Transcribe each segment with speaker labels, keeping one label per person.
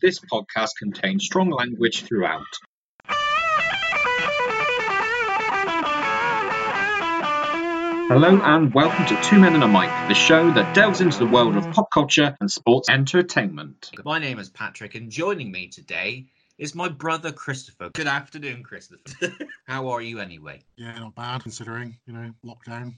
Speaker 1: This podcast contains strong language throughout. Hello and welcome to Two Men and a Mic, the show that delves into the world of pop culture and sports entertainment.
Speaker 2: My name is Patrick, and joining me today is my brother Christopher. Good afternoon, Christopher. How are you anyway?
Speaker 3: Yeah, not bad considering you know lockdown.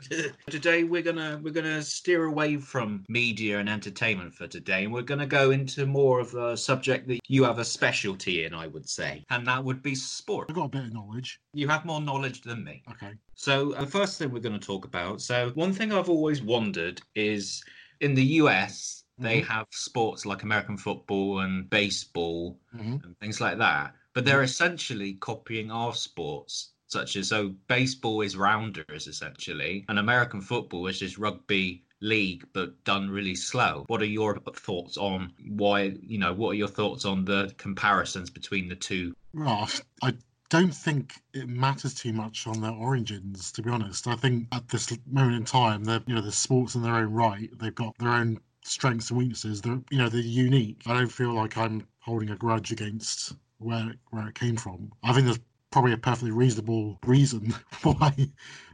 Speaker 2: today we're gonna we're gonna steer away from media and entertainment for today, and we're gonna go into more of a subject that you have a specialty in, I would say, and that would be sport.
Speaker 3: I've got a bit of knowledge.
Speaker 2: You have more knowledge than me.
Speaker 3: Okay.
Speaker 2: So the first thing we're going to talk about. So one thing I've always wondered is in the US they
Speaker 3: Mhm.
Speaker 2: have sports like American football and baseball
Speaker 3: Mhm.
Speaker 2: and things like that, but they're essentially copying our sports. Such as so, baseball is rounders essentially, and American football is just rugby league, but done really slow. What are your thoughts on why? You know, what are your thoughts on the comparisons between the two?
Speaker 3: Well, I don't think it matters too much on their origins. To be honest, I think at this moment in time, they're you know the sports in their own right. They've got their own strengths and weaknesses. They're you know they're unique. I don't feel like I'm holding a grudge against where where it came from. I think there's probably a perfectly reasonable reason why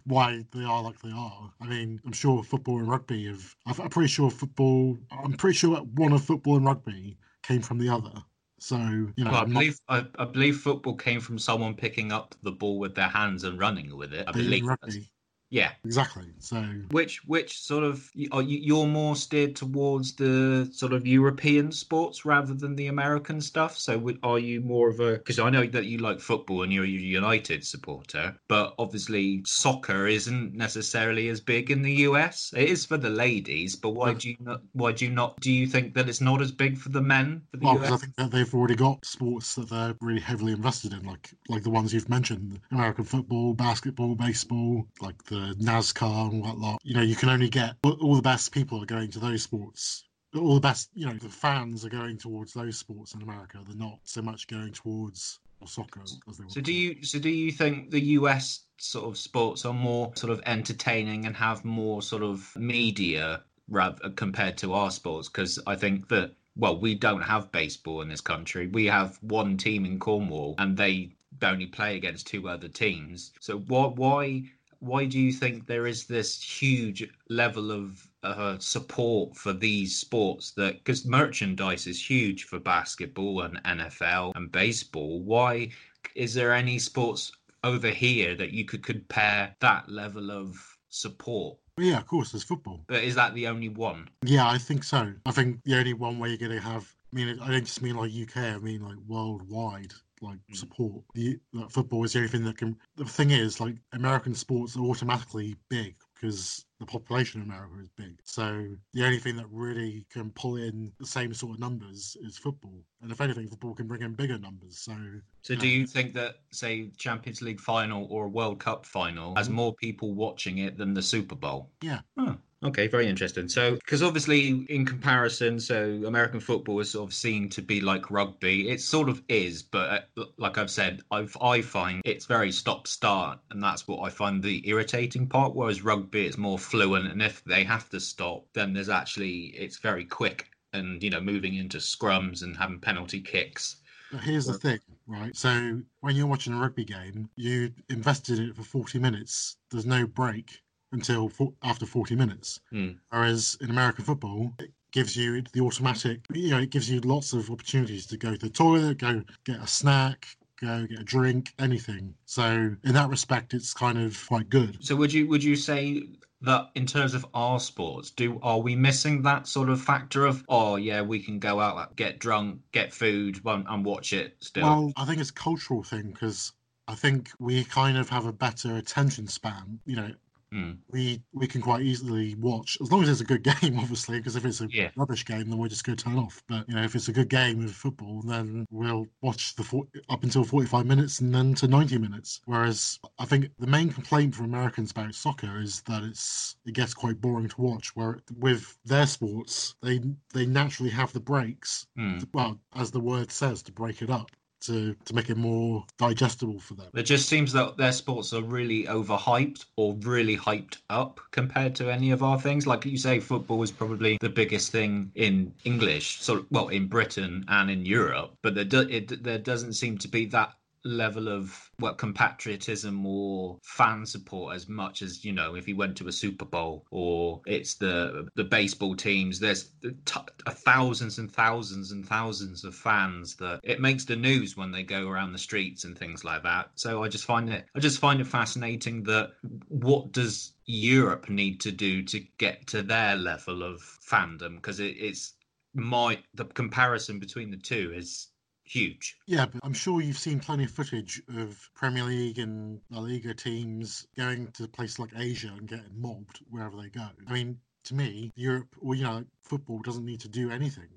Speaker 3: why they are like they are. I mean, I'm sure football and rugby have. I'm pretty sure football. I'm pretty sure that one of football and rugby came from the other. So you know,
Speaker 2: Well, I
Speaker 3: I'm not-
Speaker 2: believe I, I believe football came from someone picking up the ball with their hands and running with it. I believe.
Speaker 3: rugby
Speaker 2: Yeah.
Speaker 3: exactly. So
Speaker 2: Which which sort of are you, you're more steered towards the sort of European sports rather than the American stuff? So are you more of a because I know that you like football and you're a United supporter, but obviously soccer isn't necessarily as big in the US. It is for the ladies, but why do you not? Why do you not? Do you think that it's not as big for the men for the
Speaker 3: Well, because I think that they've already got sports that they're really heavily invested in, like like the ones you've mentioned: American football, basketball, baseball, like the NASCAR and whatnot. You know, you can only get all the best people are going to those sports. All the best, you know, the fans are going towards those sports in America. They're not so much going towards soccer as they.
Speaker 2: So do you so do you think the US sort of sports are more sort of entertaining and have more sort of media rather compared to our sports? Because I think that well, we don't have baseball in this country. We have one team in Cornwall, and they only play against two other teams. So why why why do you think there is this huge level of uh, support for these sports that because merchandise is huge for basketball and NFL and baseball why is there any sports over here that you could compare that level of support
Speaker 3: Yeah, of course, there's football.
Speaker 2: but is that the only one
Speaker 3: Yeah, I think so. I think the only one way you're going to have, I mean, I don't just mean like UK, I mean like worldwide, like
Speaker 2: Mm.
Speaker 3: support. The like, football is the only thing that can. The thing is, like American sports are automatically big because the population of America is big. So the only thing that really can pull in the same sort of numbers is football. And if anything, football can bring in bigger numbers. So
Speaker 2: so do you think that say champions league final or a world cup final has
Speaker 3: Mhm.
Speaker 2: more people watching it than the super bowl
Speaker 3: Yeah.
Speaker 2: Oh, okay, very interesting. So, because obviously, in comparison, so American football is sort of seen to be like rugby. It sort of is, but uh, like I've said, I've, I find it's very stop start, and that's what I find the irritating part. Whereas rugby, it's more fluent, and if they have to stop, then there's actually it's very quick, and you know, moving into scrums and having penalty kicks.
Speaker 3: But here's the thing, right? So when you're watching a rugby game, you invested in it for 40 minutes. There's no break until fo- after 40 minutes.
Speaker 2: Hmm.
Speaker 3: Whereas in American football, it gives you the automatic, you know, it gives you lots of opportunities to go to the toilet, go get a snack, go get a drink, anything. So in that respect, it's kind of quite good.
Speaker 2: So, would you would you say? That in terms of our sports, do are we missing that sort of factor of oh yeah we can go out get drunk get food and and watch it still
Speaker 3: Well, I think it's a cultural thing because I think we kind of have a better attention span. You know,
Speaker 2: Hmm.
Speaker 3: we we can quite easily watch as long as it's a good game, obviously. Because if it's a
Speaker 2: Yeah.
Speaker 3: rubbish game, then we're just going to turn off. But you know, if it's a good game of football, then we'll watch the up until forty-five minutes and then to ninety minutes. Whereas I think the main complaint from Americans about soccer is that it's it gets quite boring to watch. Where with their sports, they they naturally have the breaks
Speaker 2: Hmm.
Speaker 3: well, as the word says, to break it up. To to make it more digestible for them.
Speaker 2: It just seems that their sports are really overhyped or really hyped up compared to any of our things. Like you say, football is probably the biggest thing in English, so well in Britain and in Europe, but there do, it, there doesn't seem to be that level of what compatriotism or fan support as much as you know if he went to a Super Bowl or it's the the baseball teams. There's t- thousands and thousands and thousands of fans that it makes the news when they go around the streets and things like that. So I just find it I just find it fascinating that what does Europe need to do to get to their level of fandom because it, it's my the comparison between the two is huge.
Speaker 3: Yeah, but I'm sure you've seen plenty of footage of Premier League and La Liga teams going to places like Asia and getting mobbed wherever they go. I mean, to me, Europe, or you know, football doesn't need to do anything.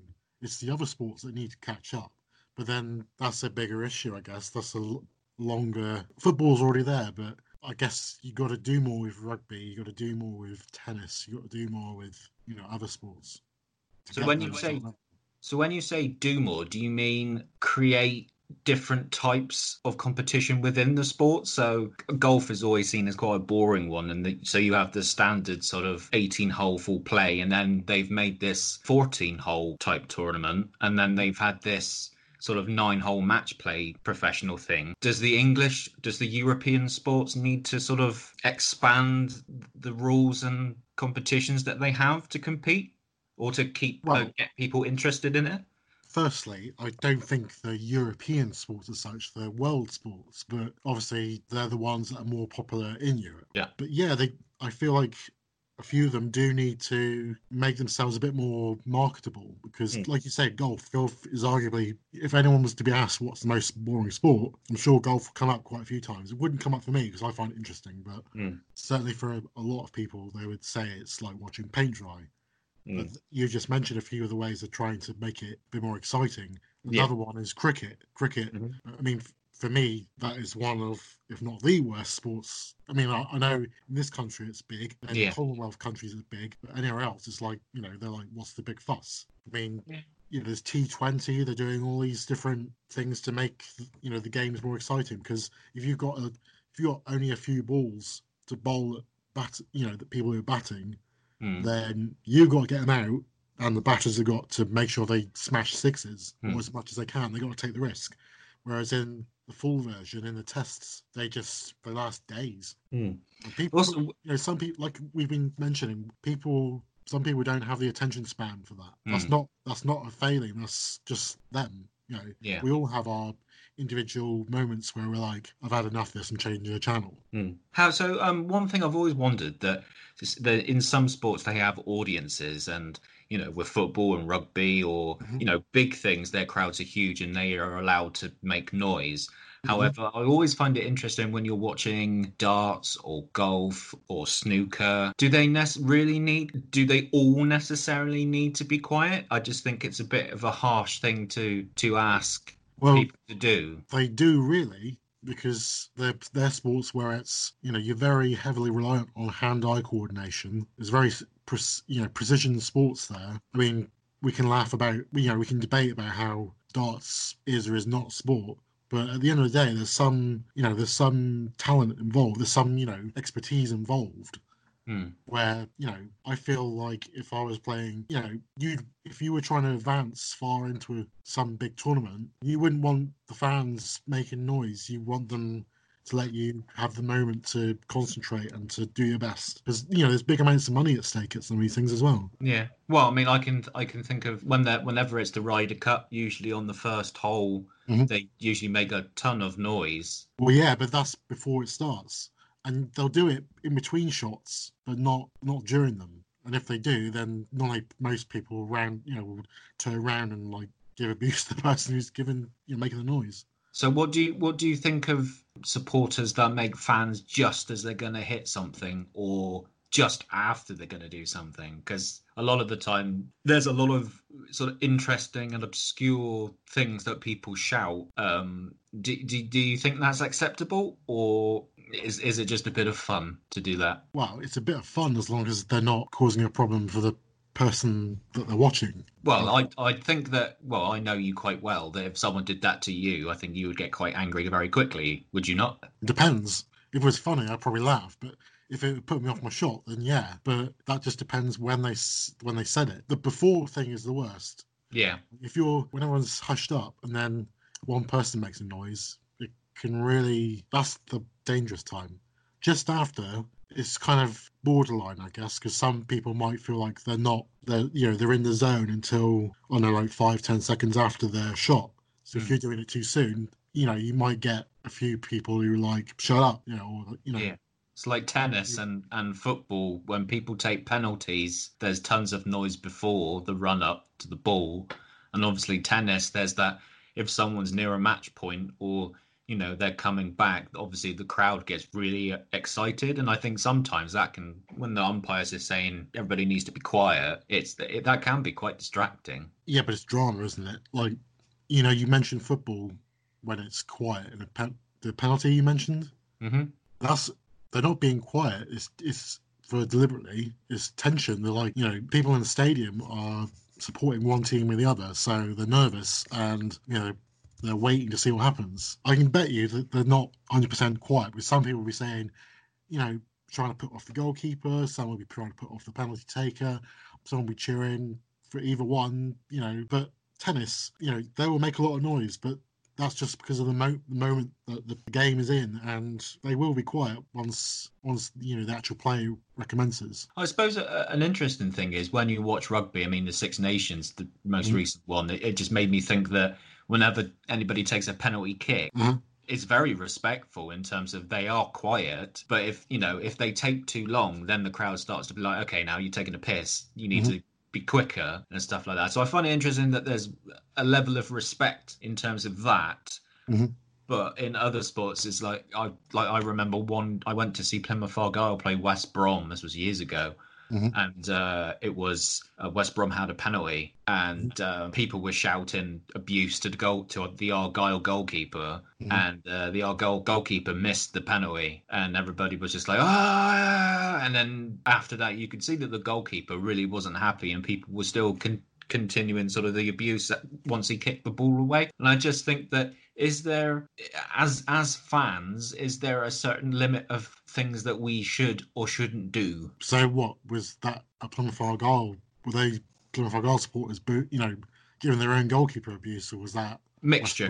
Speaker 3: It's the other sports that need to catch up. But then that's a bigger issue, I guess. That's a longer. Football's already there, but I guess you got to do more with rugby. You got to do more with tennis. You got to do more with you know other sports.
Speaker 2: So when you say so when you say do more, do you mean create different types of competition within the sport? So golf is always seen as quite a boring one, and the, so you have the standard sort of 18 hole full play, and then they've made this 14 hole type tournament, and then they've had this sort of nine hole match play professional thing. Does the English, does the European sports need to sort of expand the rules and competitions that they have to compete? Or to keep well, uh, get people interested in it?
Speaker 3: Firstly, I don't think the European sports are such, they're world sports, but obviously they're the ones that are more popular in Europe.
Speaker 2: Yeah.
Speaker 3: But yeah, they I feel like a few of them do need to make themselves a bit more marketable because, mm. like you said, golf. Golf is arguably, if anyone was to be asked what's the most boring sport, I'm sure golf will come up quite a few times. It wouldn't come up for me because I find it interesting, but mm. certainly for a, a, lot of people, they would say it's like watching paint dry. Mm. You just mentioned a few of the ways of trying to make it a bit more exciting. Another yeah. one is cricket. Cricket. Mm-hmm. I mean, for me, that is one of, if not the worst sports. I mean, I, I know in this country it's big, and yeah. Commonwealth countries it's big, but anywhere else it's like, you know, they're like, what's the big fuss? I mean, yeah. you know, there's T20. They're doing all these different things to make you know the games more exciting. Because if you've got a, if you've got only a few balls to bowl at bat, you know, the people who are batting, mm. then you've got to get them out, and the batters have got to make sure they smash sixes mm. or as much as they can. They've got to take the risk. Whereas in the full version, in the tests, they just they last days.
Speaker 2: Mm.
Speaker 3: people, also, you know, some people like we've been mentioning, people some people don't have the attention span for that. That's hmm. not that's not a failing. That's just them. You know,
Speaker 2: yeah.
Speaker 3: we all have our individual moments where we're like, I've had enough of this and changing the channel.
Speaker 2: Mm. How so? Um, one thing I've always wondered that, that in some sports they have audiences, and you know, with football and rugby or mm-hmm. you know, big things, their crowds are huge and they are allowed to make noise. Mm-hmm. However, I always find it interesting when you're watching darts or golf or snooker. Do they ne- really need? Do they all necessarily need to be quiet? I just think it's a bit of a harsh thing to to ask well, people to do.
Speaker 3: They do really because they're, they're sports where it's you know you're very heavily reliant on hand-eye coordination. There's very you know precision sports there. I mean, we can laugh about you know we can debate about how darts is or is not sport, but at the end of the day, there's some you know there's some talent involved. There's some you know expertise involved
Speaker 2: Mm.
Speaker 3: Where you know, I feel like if I was playing, you know, you if you were trying to advance far into some big tournament, you wouldn't want the fans making noise. You want them to let you have the moment to concentrate and to do your best because you know there's big amounts of money at stake at some of these things as well
Speaker 2: yeah well i mean i can i can think of when that whenever it's the ryder cup usually on the first hole mm-hmm. they usually make a ton of noise
Speaker 3: well yeah but that's before it starts and they'll do it in between shots, but not not during them. And if they do, then not most people around, you know, will turn around and like give abuse to the person who's given, you know, making the noise.
Speaker 2: So what do you what do you think of supporters that make fans just as they're going to hit something or just after they're going to do something? Because a lot of the time there's a lot of sort of interesting and obscure things that people shout. Um, do, do, do you think that's acceptable or is is it just a bit of fun to do that?
Speaker 3: Well, it's a bit of fun as long as they're not causing a problem for the person that they're watching.
Speaker 2: Well, I I think that well, I know you quite well. That if someone did that to you, I think you would get quite angry very quickly. Would you not?
Speaker 3: Depends. If it was funny, I'd probably laugh, but if it put me off my shot, then yeah. But that just depends when they when they said it. The before thing is the worst.
Speaker 2: Yeah.
Speaker 3: If you're when everyone's hushed up and then one person makes a noise, it can really that's the dangerous time. Just after, it's kind of borderline, I guess, because some people might feel like they're not they're you know they're in the zone until I don't know like five ten seconds after their shot. So if
Speaker 2: Mm.
Speaker 3: you're doing it too soon, you know you might get a few people who like shut up, you know, or you know.
Speaker 2: Yeah. It's like tennis and, and football. When people take penalties, there's tons of noise before the run up to the ball. And obviously, tennis, there's that if someone's near a match point or, you know, they're coming back, obviously the crowd gets really excited. And I think sometimes that can, when the umpires are saying everybody needs to be quiet, it's it, that can be quite distracting.
Speaker 3: Yeah, but it's drama, isn't it? Like, you know, you mentioned football when it's quiet, and the, pen- the penalty you mentioned,
Speaker 2: hmm
Speaker 3: that's they're not being quiet. It's it's for deliberately. It's tension. They're like, you know, people in the stadium are supporting one team or the other, so they're nervous and you know they're waiting to see what happens. I can bet you that they're not 100% quiet. Because some people will be saying, you know, trying to put off the goalkeeper. Some will be trying to put off the penalty taker. Some will be cheering for either one. You know, but tennis, you know, they will make a lot of noise, but that's just because of the, mo- the moment that the game is in, and they will be quiet once once you know the actual play recommences.
Speaker 2: I suppose a, an interesting thing is when you watch rugby. I mean, the Six Nations, the most
Speaker 3: Mhm.
Speaker 2: recent one, it, it just made me think that whenever anybody takes a penalty kick,
Speaker 3: Mhm.
Speaker 2: it's very respectful in terms of they are quiet. But if you know if they take too long, then the crowd starts to be like, okay, now you're taking a piss. You need
Speaker 3: Mhm.
Speaker 2: to be quicker and stuff like that. So I find it interesting that there's a level of respect in terms of that.
Speaker 3: Mhm.
Speaker 2: But in other sports, it's like I like I remember one. I went to see Plymouth Argyle play West Brom. This was years ago,
Speaker 3: Mhm.
Speaker 2: and uh, it was uh, West Brom had a penalty, and
Speaker 3: Mm-hmm.
Speaker 2: uh, people were shouting abuse to the goal to the Argyle goalkeeper,
Speaker 3: Mhm.
Speaker 2: and uh, the Argyle goalkeeper missed the penalty, and everybody was just like ah, and then after that, you could see that the goalkeeper really wasn't happy, and people were still con- continuing sort of the abuse once he kicked the ball away, and I just think that is there as as fans is there a certain limit of things that we should or shouldn't do
Speaker 3: So what was that at Plymouth Argyle? Were they Plymouth Argyle supporters, boot, you know, giving their own goalkeeper abuse, or was that
Speaker 2: mixture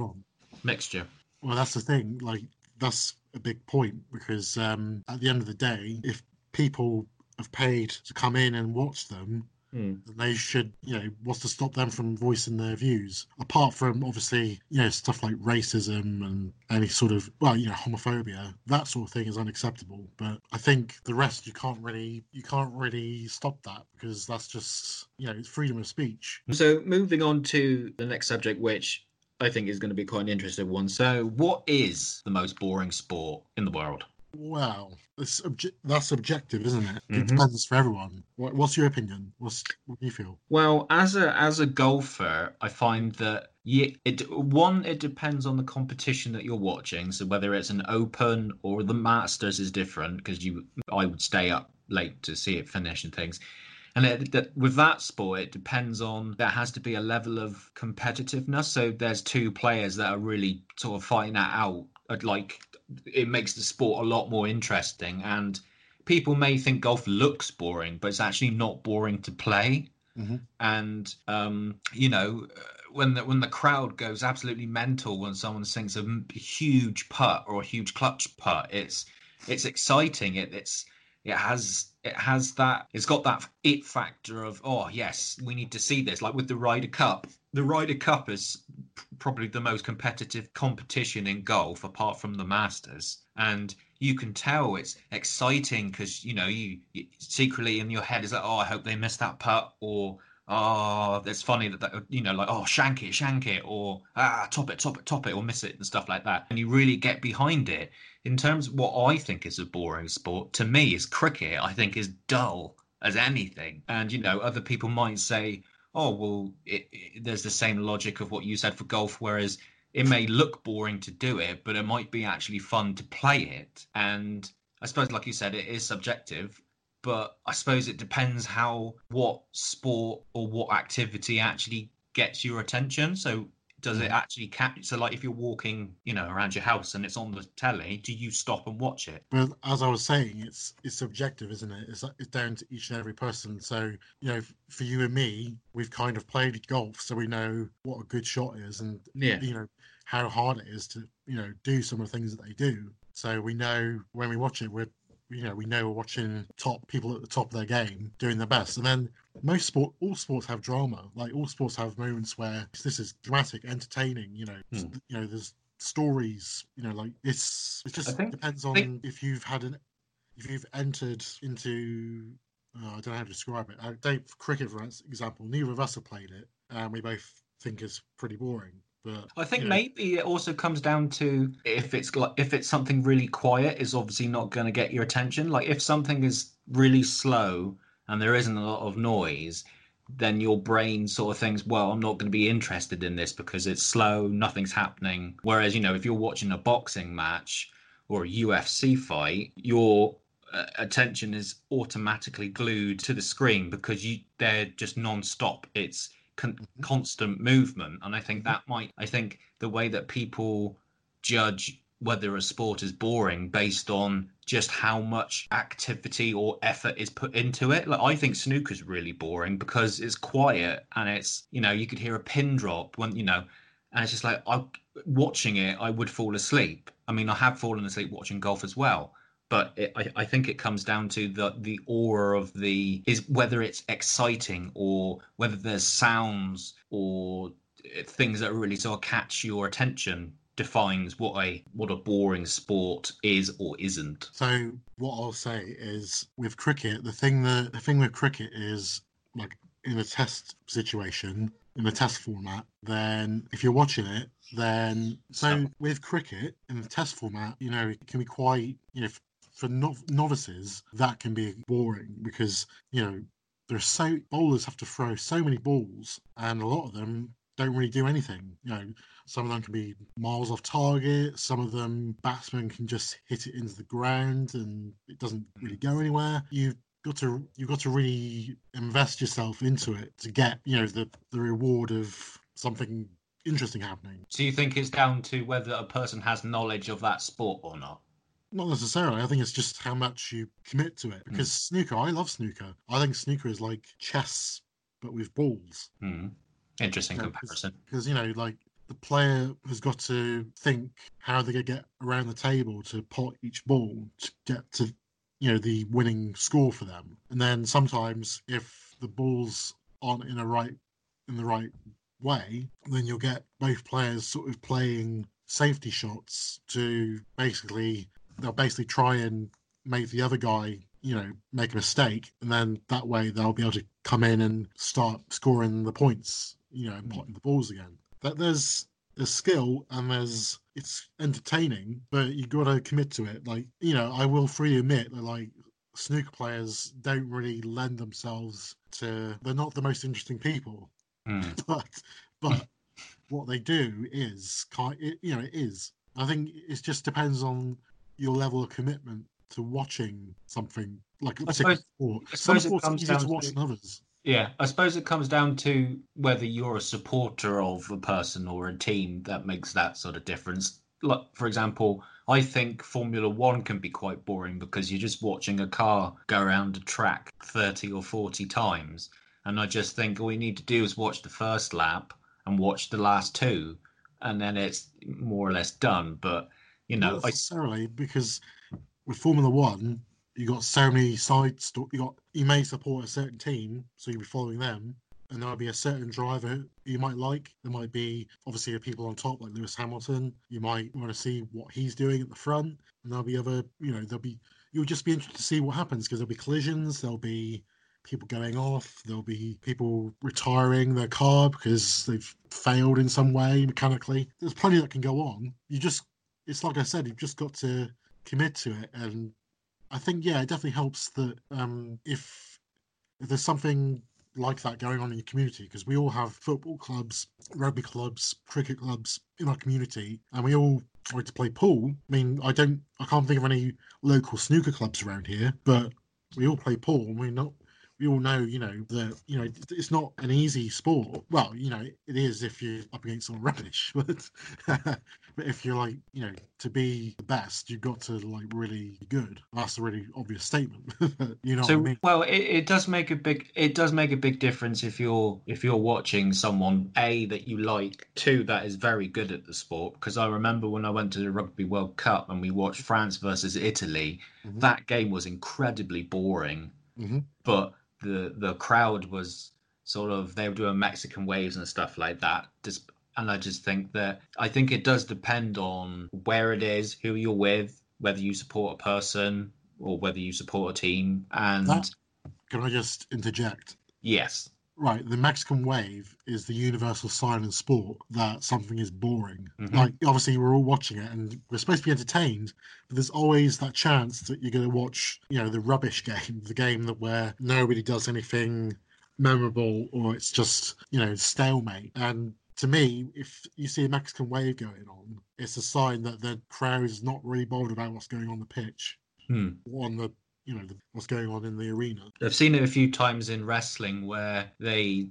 Speaker 2: mixture
Speaker 3: Well, that's the thing. Like, that's a big point because um, at the end of the day, if people have paid to come in and watch them, Hmm. then they should, you know, what's to stop them from voicing their views? Apart from obviously, you know, stuff like racism and any sort of, well, you know, homophobia, that sort of thing is unacceptable. But I think the rest you can't really, you can't really stop that because that's just, you know, it's freedom of speech.
Speaker 2: so moving on to the next subject which i think is going to be quite an interesting one so what is the most boring sport in the world
Speaker 3: Well, it's obje- that's subjective, isn't it? It
Speaker 2: Mhm.
Speaker 3: depends for everyone. What, what's your opinion? What's what do you feel?
Speaker 2: Well, as a as a golfer, I find that yeah, it one it depends on the competition that you're watching. So whether it's an Open or the Masters is different because you I would stay up late to see it finish and things. And it, that with that sport, it depends on there has to be a level of competitiveness. So there's two players that are really sort of fighting that out. I'd Like it makes the sport a lot more interesting and people may think golf looks boring, but it's actually not boring to play.
Speaker 3: Mhm.
Speaker 2: And um, you know, uh, when the when the crowd goes absolutely mental when someone sinks a huge putt or a huge clutch putt, it's it's exciting. It it's it has it has that it's got that it factor of oh yes we need to see this like with the Ryder Cup. The Ryder Cup is probably the most competitive competition in golf apart from the Masters, and you can tell it's exciting because you know you, you secretly in your head is like oh I hope they miss that putt or oh it's funny that, that you know like oh shank it shank it or ah top it top it top it or miss it and stuff like that and you really get behind it in terms of what I think is a boring sport, to me, is cricket. I think is dull as anything. And you know, other people might say, "Oh, well, it, it, there's the same logic of what you said for golf." Whereas it may look boring to do it, but it might be actually fun to play it. And I suppose, like you said, it is subjective. but I suppose it depends how what sport or what activity actually gets your attention. So does it actually catch so like if you're walking you know around your house and it's on the telly do you stop and watch it
Speaker 3: Well, as I was saying, it's it's subjective, isn't it? It's it's down to each and every person. So you know, for you and me, we've kind of played golf, so we know what a good shot is, and
Speaker 2: yeah
Speaker 3: you know how hard it is to you know do some of the things that they do. So we know when we watch it, we're you know we know we're watching top people at the top of their game doing their best, and then most sport, all sports have drama. Like all sports have moments where this is dramatic, entertaining. You know,
Speaker 2: Hmm.
Speaker 3: you know, there's stories. You know, like it's it just
Speaker 2: think-
Speaker 3: depends on
Speaker 2: think-
Speaker 3: if you've had an if you've entered into. Uh, I don't know how to describe it. Uh, Dave, cricket, for example, neither of us have played it, and we both think it's pretty boring. But
Speaker 2: I think
Speaker 3: you know,
Speaker 2: maybe it also comes down to if it's like if it's something really quiet is obviously not going to get your attention. Like if something is really slow and there isn't a lot of noise, then your brain sort of thinks, well, I'm not going to be interested in this because it's slow, nothing's happening. Whereas you know if you're watching a boxing match or a UFC fight, your uh, attention is automatically glued to the screen because you they're just non-stop. It's con- constant movement. And i think mm-hmm. that might i think the way that people judge whether a sport is boring based on just how much activity or effort is put into it. Like i think snooker's really boring because it's quiet and it's you know you could hear a pin drop when you know and it's just like i watching it i would fall asleep. I mean i have fallen asleep watching golf as well but it, I, I think it comes down to the the aura of the is whether it's exciting or whether there's sounds or things that really sort of catch your attention defines what a what a boring sport is or isn't.
Speaker 3: So what I'll say is with cricket, the thing that the thing with cricket is like in a test situation, in a test format, then if you're watching it, then so with cricket in the test format, you know, it can be quite you know for nov- novices that can be boring because you know there's so bowlers have to throw so many balls and a lot of them don't really do anything. You know, some of them can be miles off target. Some of them batsmen can just hit it into the ground and it doesn't really go anywhere. You've got to you've got to really invest yourself into it to get you know the the reward of something interesting happening.
Speaker 2: So you think it's down to whether a person has knowledge of that sport or not?
Speaker 3: Not necessarily. I think it's just how much you commit to it. Because snooker, I love snooker. I think snooker is like chess, but with balls.
Speaker 2: Hmm. Interesting comparison.
Speaker 3: because you know like the player has got to think how they're going to get around the table to pot each ball to get to you know the winning score for them and then sometimes if the balls aren't in a right in the right way then you'll get both players sort of playing safety shots to basically they'll basically try and make the other guy you know make a mistake and then that way they'll be able to come in and start scoring the points you know and potting the balls again. That there's there's skill and there's it's entertaining but you got to commit to it. Like you know i will freely admit that like snooker players don't really lend themselves to they're not the most interesting people.
Speaker 2: Hmm.
Speaker 3: but but what they do is kind you know it is. I think it just depends on your level of commitment to watching something like a
Speaker 2: I suppose-
Speaker 3: sport
Speaker 2: I
Speaker 3: some
Speaker 2: suppose
Speaker 3: sports easier to watch
Speaker 2: to-
Speaker 3: than others
Speaker 2: Yeah, I suppose it comes down to whether you're a supporter of a person or a team that makes that sort of difference. Like, for example, I think Formula One can be quite boring because you're just watching a car go around a track 30 or 40 times. And I just think all you need to do is watch the first lap and watch the last two, and then it's more or less done. But, you know,
Speaker 3: Not
Speaker 2: I,
Speaker 3: necessarily because with Formula One, you got so many side sto- You got you may support a certain team, so you'll be following them, and there'll be a certain driver you might like. There might be obviously the people on top like Lewis Hamilton. You might want to see what he's doing at the front, and there'll be other. You know, there'll be you'll just be interested to see what happens because there'll be collisions. There'll be people going off. There'll be people retiring their car because they've failed in some way mechanically. There's plenty that can go on. You just it's like I said, you've just got to commit to it, and I think yeah, it definitely helps that um, if if there's something like that going on in your community, because we all have football clubs, rugby clubs, cricket clubs in our community, and we all try to play pool. I mean, I don't, I can't think of any local snooker clubs around here, but we all play pool, and we're not. We all know, you know, that you know it's not an easy sport. Well, you know, it is if you're up against some rubbish, but but if you're like, you know, to be the best, you've got to like really be good. That's a really obvious statement. you know
Speaker 2: so
Speaker 3: what I mean?
Speaker 2: well it, it does make a big it does make a big difference if you're if you're watching someone a that you like two that is very good at the sport because i remember when i went to the rugby world cup and we watched france versus italy
Speaker 3: Mhm.
Speaker 2: that game was incredibly boring
Speaker 3: Mhm.
Speaker 2: but the the crowd was sort of they were doing mexican waves and stuff like that. Just and i just think that i think it does depend on where it is who you're with whether you support a person or whether you support a team. And
Speaker 3: That- Can I just interject?
Speaker 2: yes
Speaker 3: Right, the Mexican wave is the universal sign in sport that something is boring.
Speaker 2: Mhm.
Speaker 3: Like, obviously, we're all watching it and we're supposed to be entertained, but there's always that chance that you're going to watch, you know, the rubbish game, the game that where nobody does anything memorable or it's just, you know, stalemate. And to me, if you see a Mexican wave going on, it's a sign that the crowd is not really bothered about what's going on the pitch
Speaker 2: Hmm.
Speaker 3: on the, you know, the, what's going on in the arena.
Speaker 2: I've seen it a few times in wrestling where they,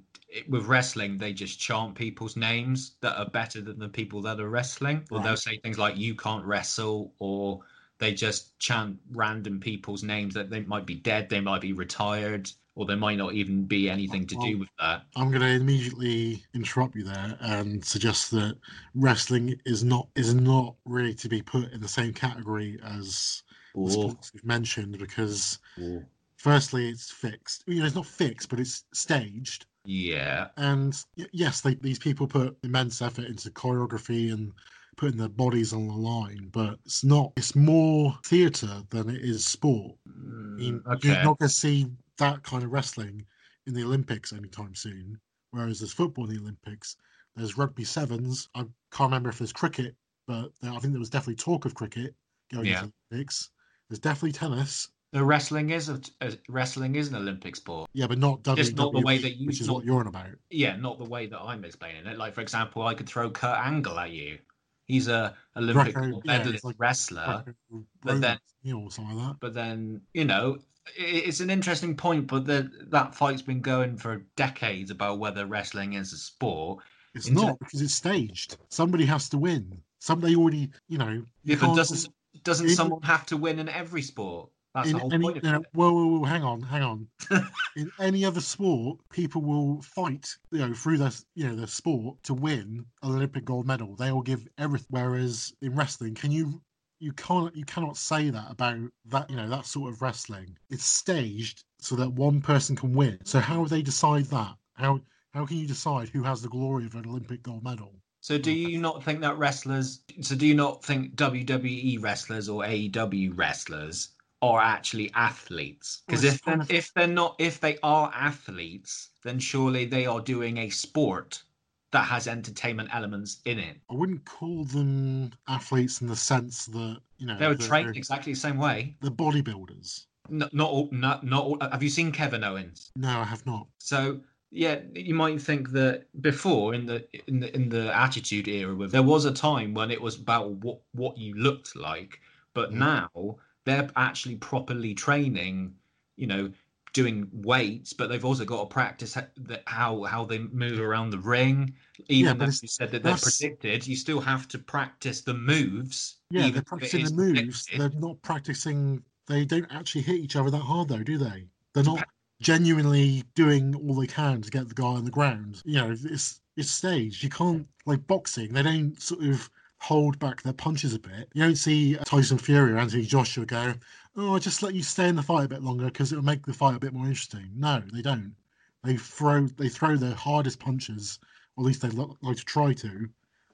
Speaker 2: with wrestling, they just chant people's names that are better than the people that are wrestling. Or they'll say things like, you can't wrestle, or they just chant random people's names that they might be dead, they might be retired, or there might not even be anything to do with that.
Speaker 3: I'm going to immediately interrupt you there and suggest that wrestling is not is not really to be put in the same category as sports we've mentioned because
Speaker 2: or-
Speaker 3: firstly it's fixed. You know, it's not fixed, but it's staged.
Speaker 2: yeah.
Speaker 3: And yes, they, these people put immense effort into choreography and putting their bodies on the line, but it's not. It's more theatre than it is sport. I mean,
Speaker 2: Mm,
Speaker 3: You're not going to see that kind of wrestling in the Olympics anytime soon. Whereas there's football in the Olympics, there's rugby sevens. I can't remember if there's cricket, but there, I think there was definitely talk of cricket going
Speaker 2: Yeah.
Speaker 3: into the Olympics. There's definitely tennis.
Speaker 2: The wrestling is a, a wrestling is an Olympic sport.
Speaker 3: Yeah, but not WWE,
Speaker 2: Just not the way that you-
Speaker 3: which is
Speaker 2: not-
Speaker 3: what you're on about.
Speaker 2: Yeah, not the way that I'm explaining it. Like, for example, I could throw Kurt Angle at you. He's a Olympic
Speaker 3: Greco-
Speaker 2: gold
Speaker 3: yeah,
Speaker 2: medalist
Speaker 3: like
Speaker 2: wrestler,
Speaker 3: Greco-
Speaker 2: but then-
Speaker 3: you know, or something like that.
Speaker 2: but then you know, i- it's an interesting point. But the, that fight's been going for decades about whether wrestling is a sport.
Speaker 3: It's
Speaker 2: Into-
Speaker 3: not because it's staged. Somebody has to win. Somebody already, you know. You
Speaker 2: Yeah, but doesn't doesn't
Speaker 3: in-
Speaker 2: someone have to win in every sport? That's the whole
Speaker 3: any,
Speaker 2: point of
Speaker 3: no,
Speaker 2: it.
Speaker 3: whoa, whoa, whoa, hang on, hang on. in any other sport, people will fight, you know, through their, you know, their sport to win an Olympic gold medal. They will give everything. Whereas in wrestling, can you, you can't, you cannot say that about that, you know, that sort of wrestling. It's staged so that one person can win. So how do they decide that? How, how can you decide who has the glory of an Olympic gold medal?
Speaker 2: So, do mm. you not think that wrestlers? So, do you not think WWE wrestlers or AEW wrestlers are actually athletes? Because if they're,
Speaker 3: it's kind of-
Speaker 2: if they're not, if they are athletes, then surely they are doing a sport that has entertainment elements in it.
Speaker 3: I wouldn't call them athletes in the sense that you know
Speaker 2: They were trained exactly the same way.
Speaker 3: They're bodybuilders.
Speaker 2: Not, not all. Not, not all. Have you seen Kevin Owens?
Speaker 3: No, I have not.
Speaker 2: So yeah, you might think that before in the in the in the attitude era, with there was a time when it was about what what you looked like, but
Speaker 3: Mhm.
Speaker 2: now they're actually properly training. You know, doing weights, but they've also got to practice ho- how how they move around the ring. Even
Speaker 3: but
Speaker 2: though you said that they're predicted, you still have to practice the moves.
Speaker 3: Yeah,
Speaker 2: even
Speaker 3: they're practicing the moves.
Speaker 2: predicted.
Speaker 3: They're not practicing. They don't actually hit each other that hard, though, do they? They're not genuinely doing all they can to get the guy on the ground. You know, it's it's staged. You can't like boxing. They don't sort of hold back their punches a bit. You don't see uh, Tyson Fury or Anthony Joshua go, "Oh, I'll just let you stay in the fight a bit longer because it'll make the fight a bit more interesting." No, they don't. They throw they throw their hardest punches, or at least they like to try to,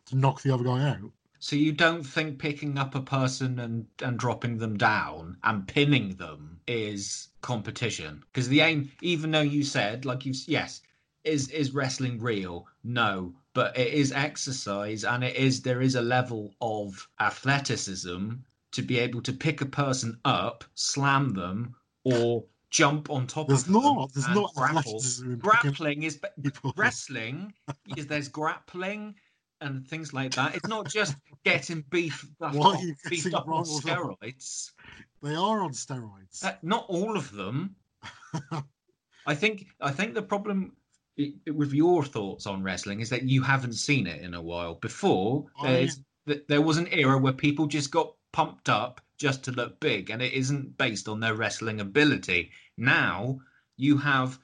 Speaker 3: to knock the other guy out.
Speaker 2: So you don't think picking up a person and and dropping them down and pinning them is competition? Because the aim, even though you said like you yes, is is wrestling real? No, but it is exercise and it is there is a level of athleticism to be able to pick a person up, slam them, or jump on top
Speaker 3: There's
Speaker 2: of them There's
Speaker 3: not. There's not
Speaker 2: grapple.
Speaker 3: athleticism in picking
Speaker 2: Grappling is
Speaker 3: people.
Speaker 2: wrestling is there's grappling and things like that. It's not just getting beef
Speaker 3: Why
Speaker 2: beefed up on steroids.
Speaker 3: They are on steroids.
Speaker 2: Uh, not all of them. I think I think the problem with your thoughts on wrestling is that you haven't seen it in a while. Before
Speaker 3: I-
Speaker 2: th- there was an era where people just got pumped up just to look big, and it isn't based on their wrestling ability. Now you have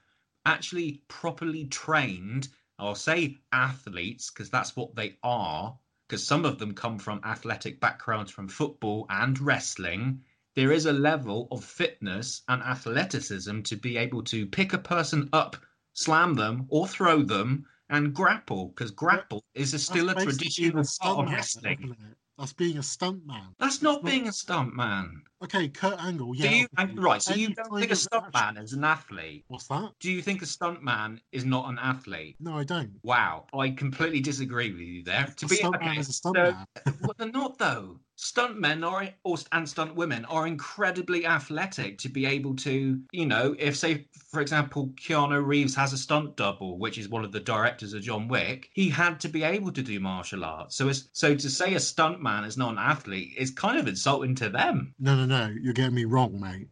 Speaker 2: actually properly trained. I'll say athletes because that's what they are. Because some of them come from athletic backgrounds from football and wrestling there is a level of fitness and athleticism to be able to pick a person up, slam them, or throw them and grapple. Because grapple is a, still a
Speaker 3: That's
Speaker 2: traditional
Speaker 3: a
Speaker 2: part of wrestling.
Speaker 3: That's being a stuntman.
Speaker 2: That's not being a stunt man.
Speaker 3: Okay, Kurt Angle.
Speaker 2: Do
Speaker 3: Yeah.
Speaker 2: you
Speaker 3: obviously.
Speaker 2: right? So you don't think a
Speaker 3: of
Speaker 2: stunt man is an athlete?
Speaker 3: What's that?
Speaker 2: Do you think a stunt man is not an athlete?
Speaker 3: No, I don't.
Speaker 2: Wow, I completely disagree with you there. To
Speaker 3: A
Speaker 2: be
Speaker 3: stuntman
Speaker 2: okay,
Speaker 3: is a
Speaker 2: so-
Speaker 3: stuntman.
Speaker 2: well, they're not though. Stunt men are or and stunt women are incredibly athletic to be able to, you know, if say for example Keanu Reeves has a stunt double, which is one of the directors of John Wick, he had to be able to do martial arts. So it's, so to say a stunt man is not an athlete is kind of insulting to them.
Speaker 3: No, no, no. No, you're getting me wrong, mate.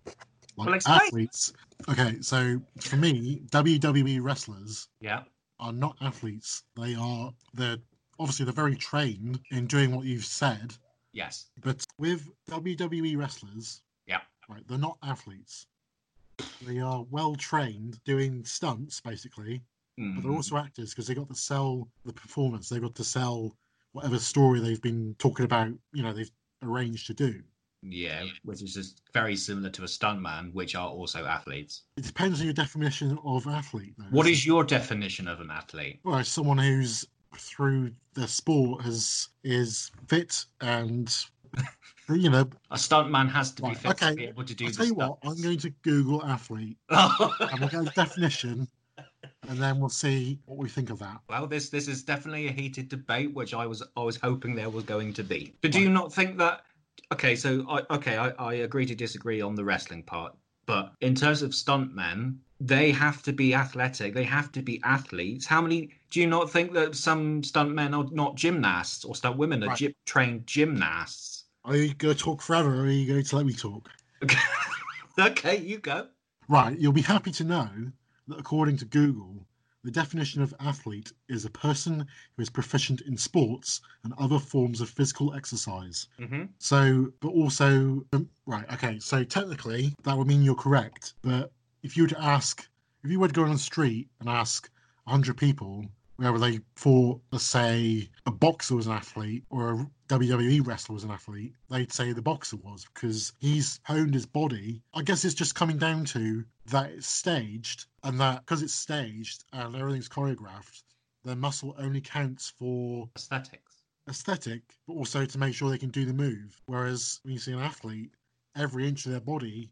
Speaker 3: Like
Speaker 2: Well,
Speaker 3: athletes. Okay, so for me, WWE wrestlers
Speaker 2: Yeah.
Speaker 3: are not athletes. They are. They're obviously they're very trained in doing what you've said.
Speaker 2: Yes.
Speaker 3: But with WWE wrestlers,
Speaker 2: Yeah.
Speaker 3: right, they're not athletes. They are well trained doing stunts, basically, but they're
Speaker 2: Mhm.
Speaker 3: also actors because they got to sell the performance. They've got to sell whatever story they've been talking about. You know, they've arranged to do.
Speaker 2: Yeah, which is just very similar to a stuntman, which are also athletes.
Speaker 3: It depends on your definition of athlete. Though.
Speaker 2: What is your definition of an athlete?
Speaker 3: well, someone who's through their sport has is fit and you know.
Speaker 2: A stuntman has to be
Speaker 3: Right,
Speaker 2: fit to
Speaker 3: okay,
Speaker 2: be able to do
Speaker 3: I'll tell you what. I'm going to Google athlete and we'll get a definition, and then we'll see what we think of that.
Speaker 2: Well, this this is definitely a heated debate, which I was I was hoping there was going to be. But do you not think that? Okay, so I okay, I, I agree to disagree on the wrestling part, but in terms of stuntmen, they have to be athletic. They have to be athletes. How many? Do you not think that some stuntmen are not gymnasts or stunt women are
Speaker 3: Right.
Speaker 2: gy- trained gymnasts?
Speaker 3: Are you going to talk forever, or are you going to let me talk?
Speaker 2: okay, you go.
Speaker 3: Right. You'll be happy to know that according to Google, the definition of athlete is a person who is proficient in sports and other forms of physical exercise.
Speaker 2: hmm
Speaker 3: So, but also, um, right, okay, so technically that would mean you're correct. But if you were to ask, if you were to go on the street and ask 100 people whether they thought, let's say, a boxer was an athlete or a WWE wrestler was an athlete, they'd say the boxer was because he's honed his body. I guess it's just coming down to that it's staged and that because it's staged and everything's choreographed, their muscle only counts for
Speaker 2: Aesthetics.
Speaker 3: aesthetic, but also to make sure they can do the move. Whereas when you see an athlete, every inch of their body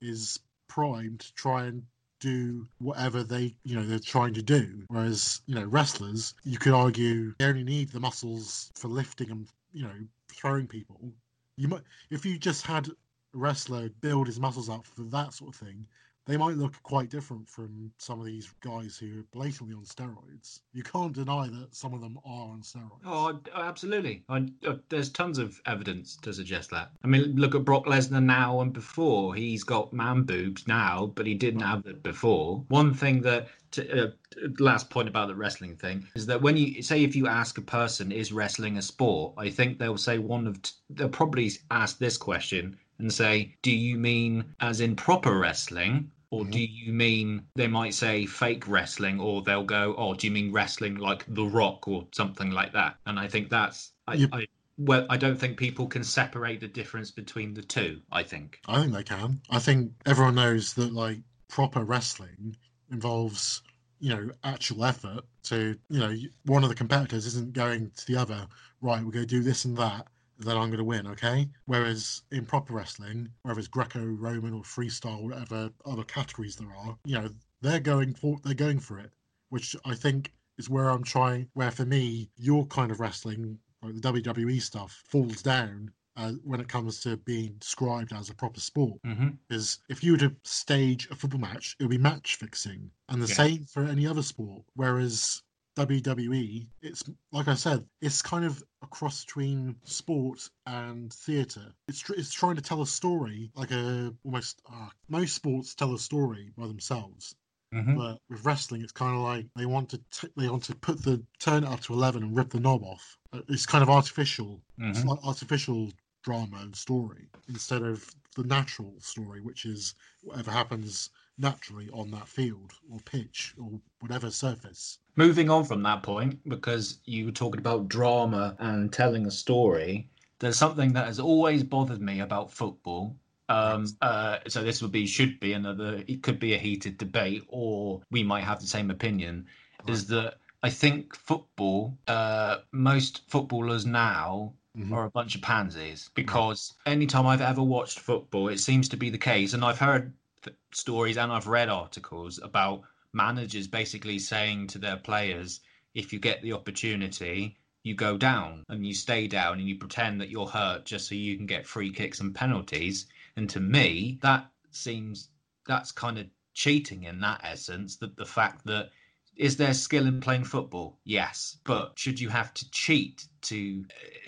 Speaker 3: is primed to try and do whatever they you know they're trying to do. Whereas you know wrestlers, you could argue they only need the muscles for lifting and you know throwing people. You might if you just had a wrestler build his muscles up for that sort of thing. They might look quite different from some of these guys who are blatantly on steroids. You can't deny that some of them are on steroids.
Speaker 2: Oh, absolutely. I, uh, there's tons of evidence to suggest that. I mean, look at Brock Lesnar now and before. He's got man boobs now, but he didn't have it before. One thing that, to, uh, last point about the wrestling thing, is that when you say if you ask a person, is wrestling a sport? I think they'll say one of, t- they'll probably ask this question and say, do you mean as in proper wrestling? Or
Speaker 3: Mhm.
Speaker 2: do you mean they might say fake wrestling, or they'll go, "Oh, do you mean wrestling like The Rock or something like that?" And I think that's, I. I well, I don't think people can separate the difference between the two. I think.
Speaker 3: I think they can. I think everyone knows that like proper wrestling involves you know actual effort. to you know one of the competitors isn't going to the other. Right, we're going to do this and that. Then I'm going to win. Okay. Whereas in proper wrestling, whether it's Greco-Roman or freestyle, whatever other categories there are, you know they're going for they're going for it, which I think is where I'm trying. Where for me, your kind of wrestling, like the WWE stuff, falls down uh, when it comes to being described as a proper sport
Speaker 2: Mm-hmm.
Speaker 3: is if you were to stage a football match, it would be match fixing, and the
Speaker 2: Yeah.
Speaker 3: same for any other sport. Whereas WWE, it's like I said, it's kind of a cross between sport and theatre. It's tr- it's trying to tell a story like a almost uh, most sports tell a story by themselves.
Speaker 2: Mhm.
Speaker 3: But with wrestling, it's kind of like they want to t- they want to put the turn it up to eleven and rip the knob off. Uh, It's kind of artificial. It's
Speaker 2: Mhm.
Speaker 3: like artificial drama and story instead of the natural story, which is whatever happens naturally on that field or pitch or whatever surface.
Speaker 2: Moving on from that point, because you were talking about drama and telling a story, there's something that has always bothered me about football. Um, uh, so this would be, should be another, it could be a heated debate, or we might have the same opinion. Is that I think football, uh, most footballers now
Speaker 3: Mhm.
Speaker 2: are a bunch of pansies because anytime I've ever watched football, it seems to be the case, and I've heard th- stories and I've read articles about managers basically saying to their players, if you get the opportunity, you go down and you stay down and you pretend that you're hurt just so you can get free kicks and penalties. And to me, that seems that's kind of cheating in that essence. That the fact that is there skill in playing football? Yes, but should you have to cheat to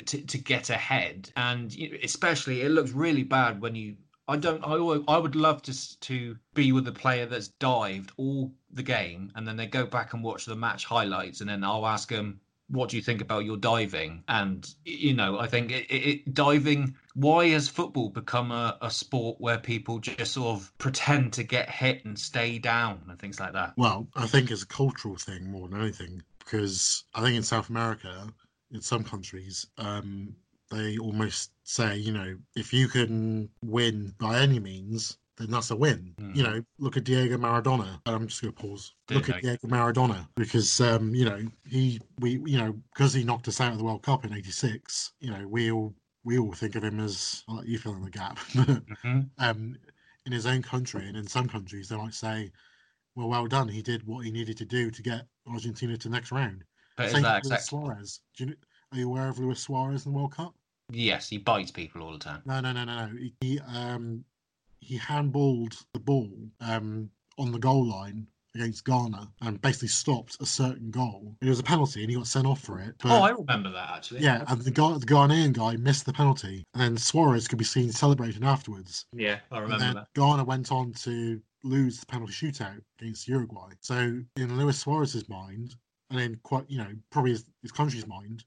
Speaker 2: to, to get ahead? And especially, it looks really bad when you. I don't. I I would love to to be with a player that's dived all the game, and then they go back and watch the match highlights, and then I'll ask them, "What do you think about your diving?" And you know, I think it, it diving. Why has football become a, a sport where people just sort of pretend to get hit and stay down and things like that?
Speaker 3: Well, I think it's a cultural thing more than anything because I think in South America, in some countries, um, they almost say, you know, if you can win by any means, then that's a win.
Speaker 2: Mm.
Speaker 3: You know, look at Diego Maradona. I'm just going to pause.
Speaker 2: Didn't
Speaker 3: look at. Diego Maradona because, um, you know, he we you know because he knocked us out of the World Cup in '86. You know, we all we all think of him as I'll let you fill in the gap.
Speaker 2: hmm
Speaker 3: um, in his own country, and in some countries they might say, "Well, well done. He did what he needed to do to get Argentina to the next round."
Speaker 2: But is
Speaker 3: Same
Speaker 2: that
Speaker 3: with
Speaker 2: exactly?
Speaker 3: Suarez. Do you, are you aware of Luis Suarez in the World Cup?
Speaker 2: Yes, he bites people all the time.
Speaker 3: No, no, no, no, no. He, he um he handballed the ball um on the goal line against Ghana and basically stopped a certain goal. It was a penalty, and he got sent off for it. But,
Speaker 2: oh, I remember that actually.
Speaker 3: yeah, and the, Ga- the Ghanaian guy missed the penalty, and then Suarez could be seen celebrating afterwards.
Speaker 2: yeah, I remember that.
Speaker 3: Ghana went on to lose the penalty shootout against Uruguay. So in Luis Suarez's mind, and in quite you know probably his, his country's mind,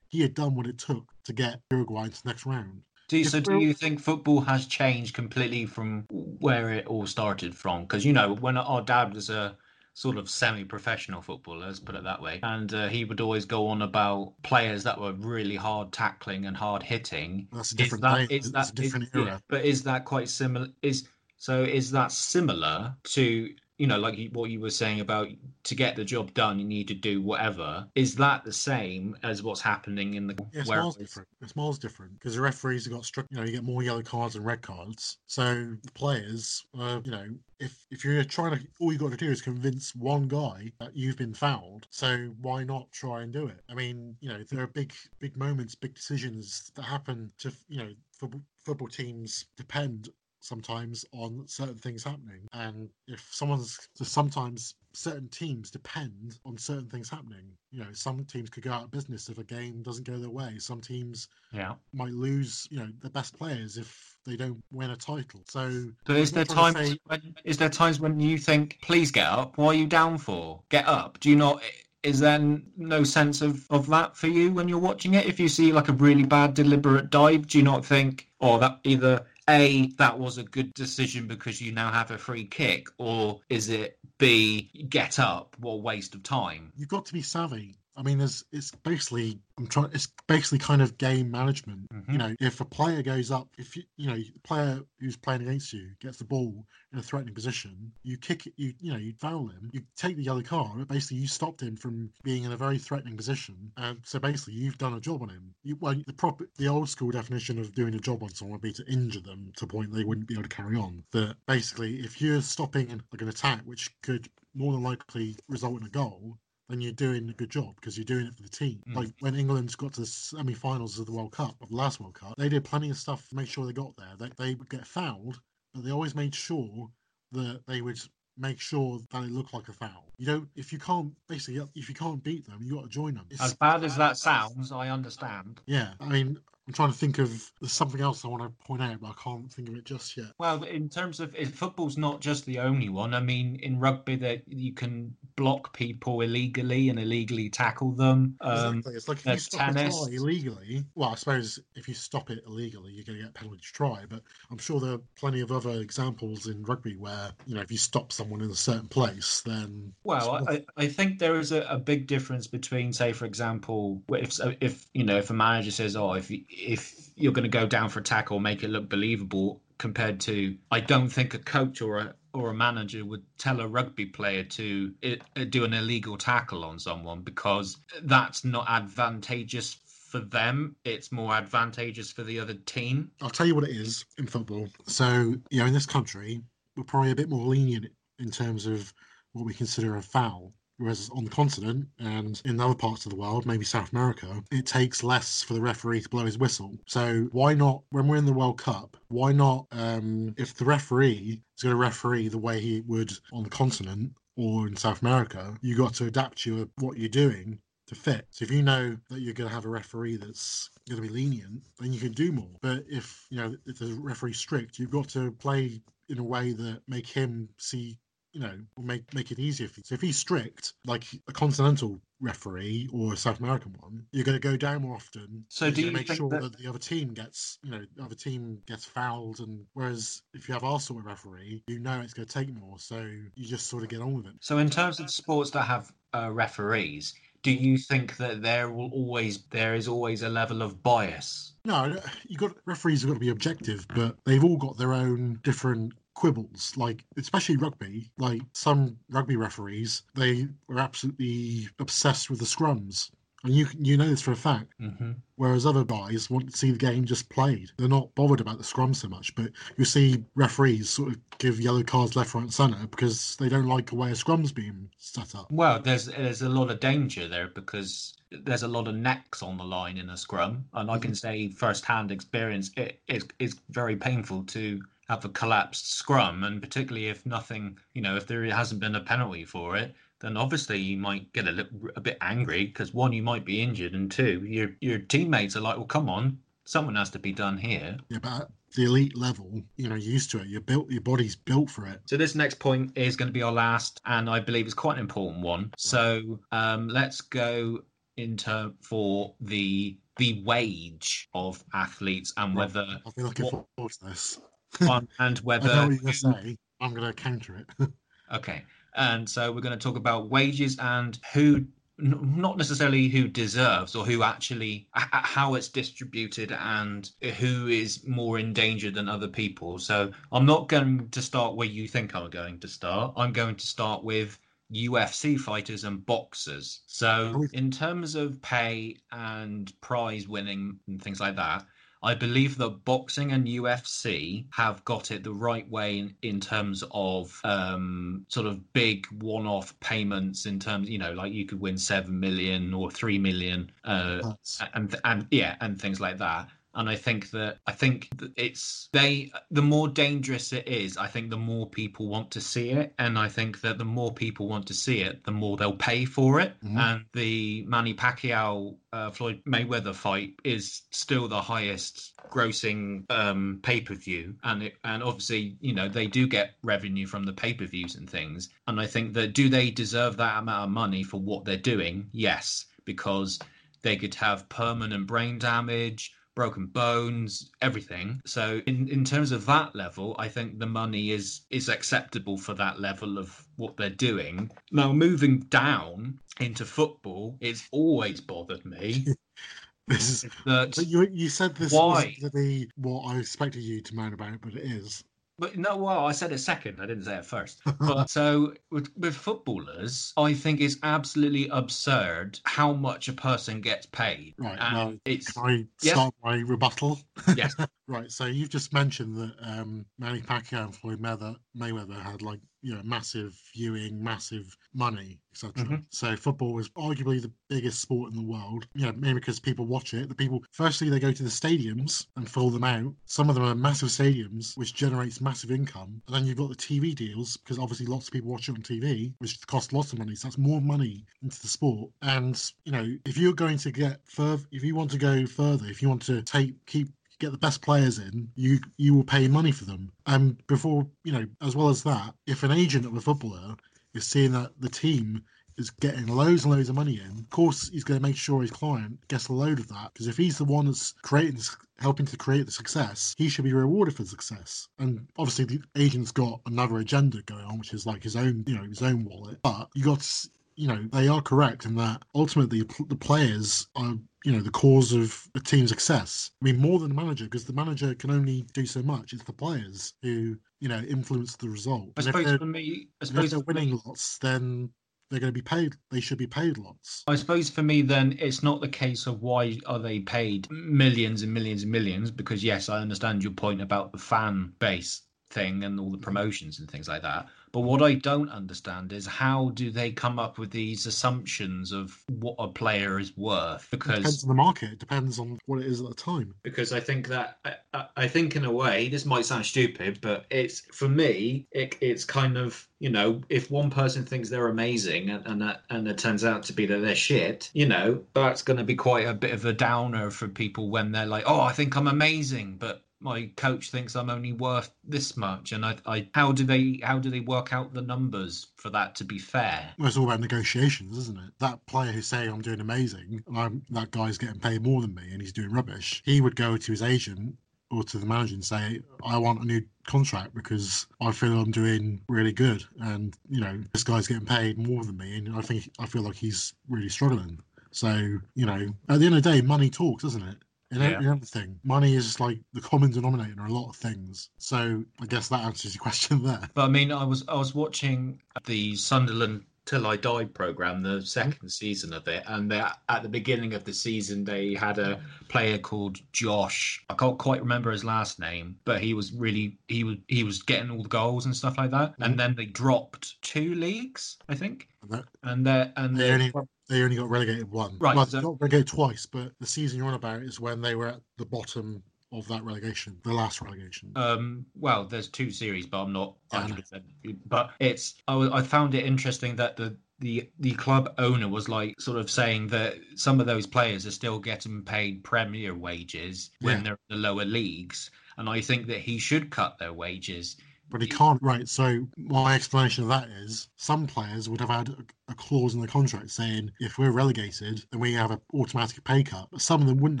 Speaker 3: he had done what it took to get Uruguay into the next round.
Speaker 2: Do you, so? Do you think football has changed completely from where it all started from? Because you know, when our dad was a sort of semi-professional footballer, let's put it that way, and uh, he would always go on about players that were really hard tackling and hard hitting.
Speaker 3: That's a different
Speaker 2: that
Speaker 3: day.
Speaker 2: is that
Speaker 3: a different
Speaker 2: is- yeah,
Speaker 3: era.
Speaker 2: but is that quite similar? Is so? Is that similar to you know, like you, what you were saying about to get the job done, you need to do whatever. Is that the same as what's happening in the
Speaker 3: Yeah, it's miles different. It's miles different because the referees have got struck. You know, you get more yellow cards and red cards. So the players, uh, you know, if if you're trying to, all you got to do is convince one guy that you've been fouled. So why not try and do it? I mean, you know, there are big big moments, big decisions that happen to you know football, football teams depend sometimes on certain things happening and if someone's sometimes certain teams depend on certain things happening you know some teams could go out of business if a game doesn't go their way some teams
Speaker 2: yeah.
Speaker 3: might lose you know their best players if they don't win a title so
Speaker 2: But is there
Speaker 3: not trying to
Speaker 2: times
Speaker 3: say-
Speaker 2: when is there times when you think, please get up? What are you down for? Get up. Do you not? Is there no sense of of that for you when you're watching it? If you see like a really bad deliberate dive, do you not think, oh, that either a that was a good decision because you now have a free kick, or is it b get up? What a waste of time.
Speaker 3: you've got to be savvy i mean there's it's basically i'm trying it's basically kind of game management.
Speaker 2: Mhm.
Speaker 3: you know if a player goes up if you you know the player who's playing against you gets the ball in a threatening position you kick it you you know you foul him you take the yellow card but basically you stopped him from being in a very threatening position. And so basically you've done a job on him. You, well the proper the old school definition of doing a job on someone would be to injure them to a point they wouldn't be able to carry on. But basically if you're stopping like an attack which could more than likely result in a goal then you're doing a good job because you're doing it for the team.
Speaker 2: Mm.
Speaker 3: Like when England's got to the semi-finals of the World Cup, of the last World Cup, they did plenty of stuff to make sure they got there. They, they would get fouled, but they always made sure that they would make sure that it look like a foul. You don't if you can't basically if you can't beat them, you got to join them. It's,
Speaker 2: As bad as that sounds, I understand.
Speaker 3: yeah, I mean, I'm trying to think of there's something else I want to point out, but I can't think of it just yet.
Speaker 2: Well, in terms of football's not just the only one. I mean, in rugby, that you can block people illegally and illegally tackle them. Um,
Speaker 3: exactly. It's like if you stop
Speaker 2: tennis.
Speaker 3: a try illegally. Well, I suppose if you stop it illegally, you're going to get penalty to try. But I'm sure there are plenty of other examples in rugby where you know if you stop someone in a certain place, then
Speaker 2: Well, I, I think there is a, a big difference between, say, for example, if if you know if a manager says, "Oh, if you- if you're going to go down for a tackle, make it look believable," compared to, I don't think a coach or a or a manager would tell a rugby player to uh, do an illegal tackle on someone because that's not advantageous for them. It's more advantageous for the other team.
Speaker 3: I'll tell you what it is in football. So, you know, in this country, we're probably a bit more lenient in terms of what we consider a foul. Whereas on the continent and in other parts of the world, maybe South America, it takes less for the referee to blow his whistle. So why not, when we're in the World Cup, why not, um, if the referee is going to referee the way he would on the continent or in South America, you got to adapt your what you're doing to fit. So if you know that you're going to have a referee that's going to be lenient, then you can do more. But if you know if the referee's strict, you've got to play in a way that make him see. You know, will make make it easier for you. So if he's strict, like a continental referee or a South American one, you're going to go down more often.
Speaker 2: So do you
Speaker 3: make sure
Speaker 2: that-
Speaker 3: that... the other team gets, you know, the other team gets fouled, and whereas if you have our sort of referee, you know it's going to take more, so you just sort of get on with it.
Speaker 2: So, in terms of sports that have uh, referees, do you think that there will always there is always a level of bias?
Speaker 3: No, you got referees have got to be objective, but they've all got their own different quibbles. Like especially rugby, like some rugby referees, they are absolutely obsessed with the scrums, and you you know this for a fact.
Speaker 2: Mm-hmm.
Speaker 3: Whereas other guys want to see the game just played. They're not bothered about the scrum so much. But you see referees sort of give yellow cards left, right, and centre because they don't like the way a scrum's being set up.
Speaker 2: Well, there's there's a lot of danger there because there's a lot of necks on the line in a scrum, and I can say first-hand experience it is it's very painful to have a collapsed scrum, and particularly if nothing, you know, if there hasn't been a penalty for it, then obviously you might get a little a bit angry because one, you might be injured, and two, your your teammates are like, well, come on, something has to be done here.
Speaker 3: Yeah, but at the elite level, you know, you're used to it. You're built. Your body's built for it.
Speaker 2: So this next point is going to be our last, and I believe it's quite an important one. So um, let's go into for the the wage of athletes and whether
Speaker 3: I've been looking
Speaker 2: What-
Speaker 3: forward to this.
Speaker 2: On, and
Speaker 3: I know
Speaker 2: whether
Speaker 3: what you're say. I'm going to counter it.
Speaker 2: okay. And so we're going to talk about wages and who, n- not necessarily who deserves or who actually, how it's distributed and who is more in danger than other people. So I'm not going to start where you think I'm going to start. I'm going to start with UFC fighters and boxers. So in terms of pay and prize winning and things like that, I believe that boxing and UFC have got it the right way in, in terms of um, sort of big one-off payments. In terms, you know, like you could win seven million or three million, uh, and and yeah, and things like that. And I think that I think that it's they the more dangerous it is, I think the more people want to see it, and I think that the more people want to see it, the more they'll pay for it.
Speaker 3: Mhm.
Speaker 2: And the Manny Pacquiao uh, Floyd Mayweather fight is still the highest grossing um, pay per view, and it, and obviously you know they do get revenue from the pay per views and things. And I think that do they deserve that amount of money for what they're doing? Yes, because they could have permanent brain damage broken bones everything so in in terms of that level i think the money is is acceptable for that level of what they're doing now moving down into football it's always bothered me
Speaker 3: this is.
Speaker 2: that
Speaker 3: But you you said this
Speaker 2: Why?
Speaker 3: to be what I expected you to moan about, but it is.
Speaker 2: But no, well, I said it second. I didn't say it first. But so with, with footballers, I think it's absolutely absurd how much a person gets paid.
Speaker 3: Right.
Speaker 2: And
Speaker 3: well,
Speaker 2: it's
Speaker 3: can I
Speaker 2: Yes.
Speaker 3: start my rebuttal?
Speaker 2: yes,
Speaker 3: Right, so you've just mentioned that um, Manny Pacquiao and Floyd Mayweather, Mayweather had like you know massive viewing, massive money, etc.
Speaker 2: Mhm.
Speaker 3: So football is arguably the biggest sport in the world. You know, maybe because people watch it. The people firstly they go to the stadiums and fill them out. Some of them are massive stadiums, which generates massive income. And then you've got the TV deals because obviously lots of people watch it on TV, which costs lots of money. So that's more money into the sport. And you know, if you're going to get further, if you want to go further, if you want to take keep get the best players in, you you will pay money for them. And before you know, as well as that, if an agent of a footballer is seeing that the team is getting loads and loads of money in, of course he's going to make sure his client gets a load of that. Because if he's the one that's creating, helping to create the success, he should be rewarded for success. And obviously the agent's got another agenda going on, which is like his own, you know, his own wallet. But you got to you know they are correct in that ultimately the players are you know the cause of a team's success i mean more than the manager because the manager can only do so much it's the players who you know influence the result
Speaker 2: I
Speaker 3: And if
Speaker 2: suppose for me, I
Speaker 3: if they're
Speaker 2: for me-
Speaker 3: winning lots then they're going to be paid they should be paid lots
Speaker 2: I suppose for me, then it's not the case of why are they paid millions and millions and millions. Because yes, I understand your point about the fan base thing and all the promotions and things like that. But what I don't understand is how do they come up with these assumptions of what a player is worth?
Speaker 3: it depends
Speaker 2: Because
Speaker 3: on the market. It depends on what it is at the time.
Speaker 1: Because I think that I, I, I think in a way this might sound stupid, but it's for me it, it's kind of you know if one person thinks they're amazing and and that, and it turns out to be that they're shit, you know
Speaker 2: that's going to be quite a bit of a downer for people when they're like, "Oh, I think I'm amazing," but my coach thinks I'm only worth this much, and I, I how do they how do they work out the numbers for that to be fair?
Speaker 3: well, it's all about negotiations isn't it that player who's saying i'm doing amazing and I'm, that guy's getting paid more than me and he's doing rubbish he would go to his agent or to the manager and say, I want a new contract because I feel I'm doing really good. And, you know, this guy's getting paid more than me. And I think I feel like he's really struggling. So, you know, at the end of the day, money talks, doesn't it? In
Speaker 2: Yeah.
Speaker 3: every everything, money is like the common denominator in a lot of things. So I guess that answers your question there.
Speaker 2: But I mean, I was I was watching the Sunderland Till I Die program, the second season of it, and they, at the beginning of the season, they had a player called Josh. I can't quite remember his last name, but he was really he was he was getting all the goals and stuff like that. Mm-hmm. And then they dropped two leagues, I think,
Speaker 3: And that-
Speaker 2: and they and
Speaker 3: They
Speaker 2: they
Speaker 3: only they only got relegated one.
Speaker 2: Right,
Speaker 3: Well,
Speaker 2: so-
Speaker 3: they got relegated twice, but the season you're on about is when they were at the bottom of that relegation, the last relegation.
Speaker 2: Um, well, there's two series, but I'm not
Speaker 3: Yeah, I know.
Speaker 2: 100. But it's I, I found it interesting that the the the club owner was like sort of saying that some of those players are still getting paid Premier wages when
Speaker 3: Yeah.
Speaker 2: they're in the lower leagues, and I think that he should cut their wages.
Speaker 3: But he can't, right? So my explanation of that is some players would have had a, clause in the contract saying if we're relegated, then we have an automatic pay cut. But some of them wouldn't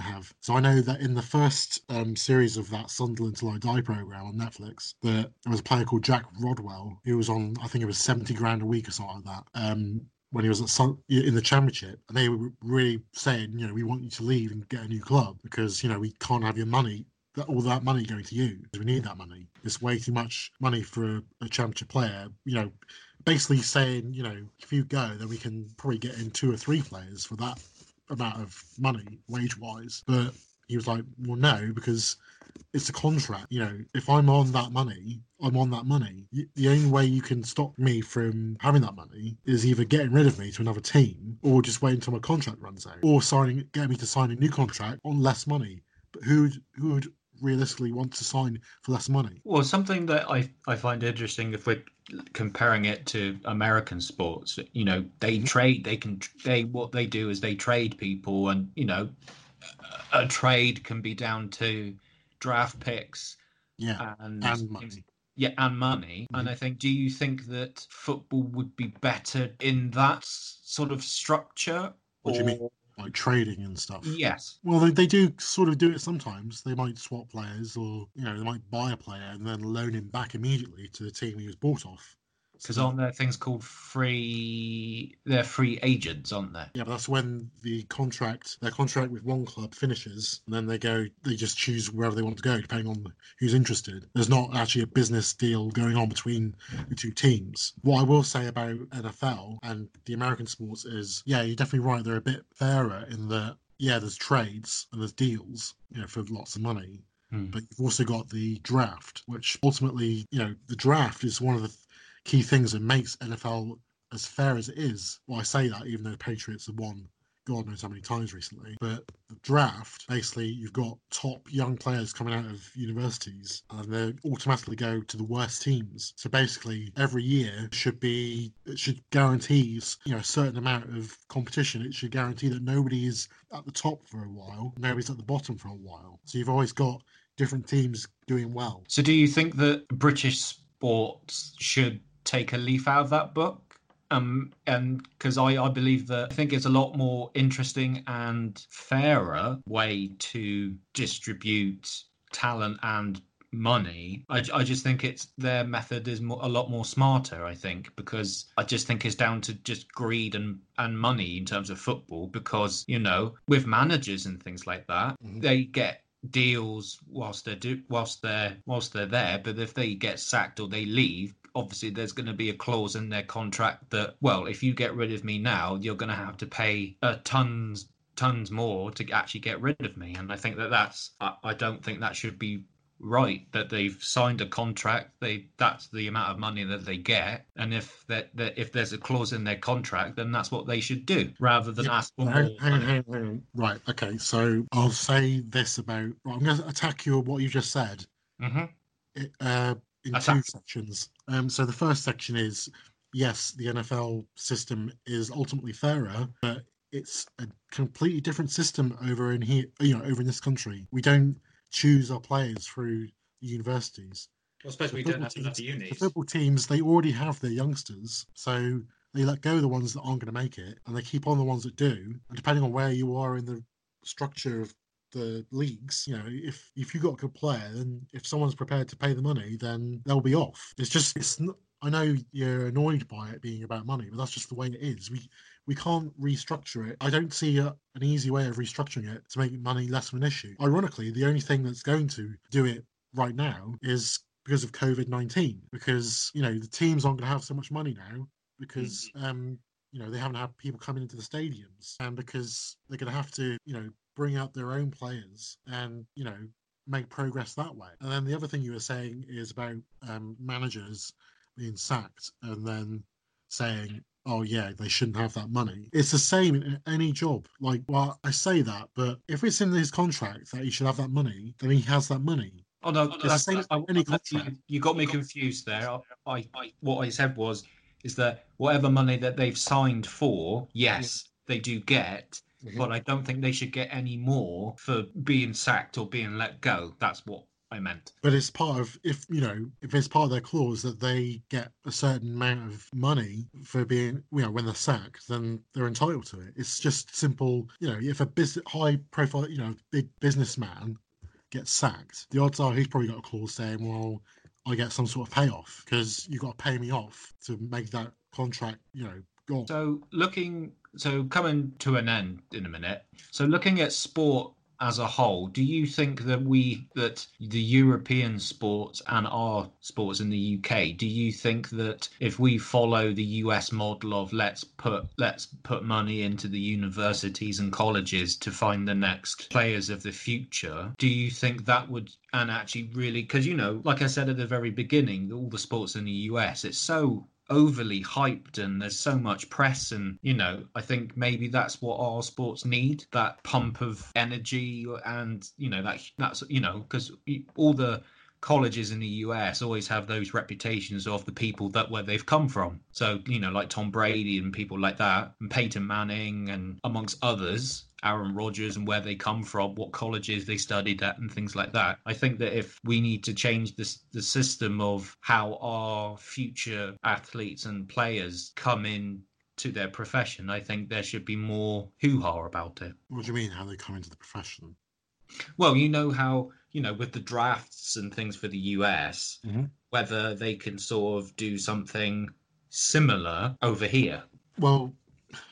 Speaker 3: have. So I know that in the first um, series of that Sunderland Till I Die program on Netflix, that there was a player called Jack Rodwell who was on, I think it was seventy grand a week or something like that. Um, when he was in the championship, and they were really saying, you know, we want you to leave and get a new club because you know we can't have your money that all that money going to you. We need that money. It's way too much money for a, a championship player. You know, basically saying, you know, if you go, then we can probably get in two or three players for that amount of money, wage wise. But he was like, well, no, because it's a contract. You know, if I'm on that money, I'm on that money. The only way you can stop me from having that money is either getting rid of me to another team or just waiting until my contract runs out or signing, get me to sign a new contract on less money. But who would, who would realistically want to sign for less money?
Speaker 2: Well, something that I I find interesting if we're comparing it to American sports, you know, they mm-hmm. trade. They can they what they do is they trade people, and you know, a trade can be down to draft picks
Speaker 3: Yeah,
Speaker 2: and
Speaker 3: and money.
Speaker 2: Yeah, and money. Mm-hmm. And I think, do you think that football would be better in that sort of structure?
Speaker 3: What do you mean? Like trading and stuff.
Speaker 2: Yes.
Speaker 3: Well, they, they do sort of do it sometimes. They might swap players, or you know, they might buy a player and then loan him back immediately to the team he was bought off.
Speaker 2: Because aren't there things called free? They're free agents, aren't they?
Speaker 3: Yeah, but that's when the contract, their contract with one club finishes, and then they go, they just choose wherever they want to go, depending on who's interested. There's not actually a business deal going on between the two teams. What I will say about NFL and the American sports is, yeah, you're definitely right. They're a bit fairer in that, yeah, there's trades and there's deals, you know, for lots of money.
Speaker 2: Hmm.
Speaker 3: But you've also got the draft, which ultimately, you know, the draft is one of the key things that makes NFL as fair as it is. Well, I say that even though the Patriots have won God knows how many times recently. But the draft, basically, you've got top young players coming out of universities and they automatically go to the worst teams. So basically, every year should be, it should guarantees, you know, a certain amount of competition. It should guarantee that nobody is at the top for a while, nobody's at the bottom for a while. So you've always got different teams doing well.
Speaker 2: So do you think that British sports should take a leaf out of that book? um, and because I, I believe that I think it's a lot more interesting and fairer way to distribute talent and money. I, I just think it's their method is more, a lot more smarter. I think because I just think it's down to just greed and and money in terms of football. Because you know with managers and things like that, mm-hmm. they get deals whilst they're do whilst they're whilst they're there. But if they get sacked or they leave, obviously there's going to be a clause in their contract that well if you get rid of me now you're going to have to pay uh, tons tons more to actually get rid of me. And i think that that's I, I don't think that should be right that they've signed a contract. They that's the amount of money that they get. And if that, that if there's a clause in their contract then that's what they should do rather than yeah, ask for
Speaker 3: hang, more. hang, hang, hang, right okay. So i'll say this about i'm going to attack you on what you just said.
Speaker 2: Mm-hmm.
Speaker 3: it, uh, in two sections. Um, so the first section is yes, the NFL system is ultimately fairer, but it's a completely different system over in here. You know, over in this country, we don't choose our players through universities.
Speaker 1: Well, I suppose we don't have teams, enough unis.
Speaker 3: The football teams they already have their youngsters, so they let go of the ones that aren't going to make it, and they keep on the ones that do. And depending on where you are in the structure of the leagues, you know, if if you got a good player, then if someone's prepared to pay the money, then they'll be off. It's just it's not. I know you're annoyed by it being about money, but that's just the way it is. We we can't restructure it. I don't see a, an easy way of restructuring it to make money less of an issue. Ironically, the only thing that's going to do it right now is because of COVID nineteen, because you know the teams aren't going to have so much money now because mm-hmm. um, you know they haven't had people coming into the stadiums, and because they're going to have to you know bring out their own players and you know make progress that way. And then the other thing you were saying is about um, managers being sacked and then saying, "Oh yeah, they shouldn't have that money." It's the same in any job. Like, well, I say that, but if it's in his contract that he should have that money, then he has that money.
Speaker 2: Oh no, that's, that's, any contract. You, you, got me confused there. I, I, what I said was is that whatever money that they've signed for, yes, they do get, mm-hmm. but I don't think they should get any more for being sacked or being let go. That's what I meant.
Speaker 3: But it's part of if you know if it's part of their clause that they get a certain amount of money for being you know when they're sacked, then they're entitled to it. It's just simple. You know, if a business high profile you know big businessman gets sacked, the odds are he's probably got a clause saying, well. I get some sort of payoff because you've got to pay me off to make that contract, you know, go.
Speaker 2: So looking so coming to an end in a minute. So looking at sport as a whole, do you think that we that the European sports and our sports in the UK, do you think that if we follow the US model of let's put let's put money into the universities and colleges to find the next players of the future, do you think that would and actually really because you know, like I said at the very beginning, all the sports in the US, it's so overly hyped and there's so much press and you know i think maybe that's what our sports need that pump of energy and you know that that's you know because all the colleges in the US always have those reputations of the people that where they've come from. So, you know, like Tom Brady and people like that, and Peyton Manning and amongst others, Aaron Rodgers and where they come from, what colleges they studied at, and things like that. I think that if we need to change this the system of how our future athletes and players come in to their profession, I think there should be more hoo ha about it.
Speaker 3: What do you mean, how they come into the profession?
Speaker 2: Well, you know how you know with the drafts and things for the US,
Speaker 3: mm-hmm.
Speaker 2: whether they can sort of do something similar over here.
Speaker 3: Well,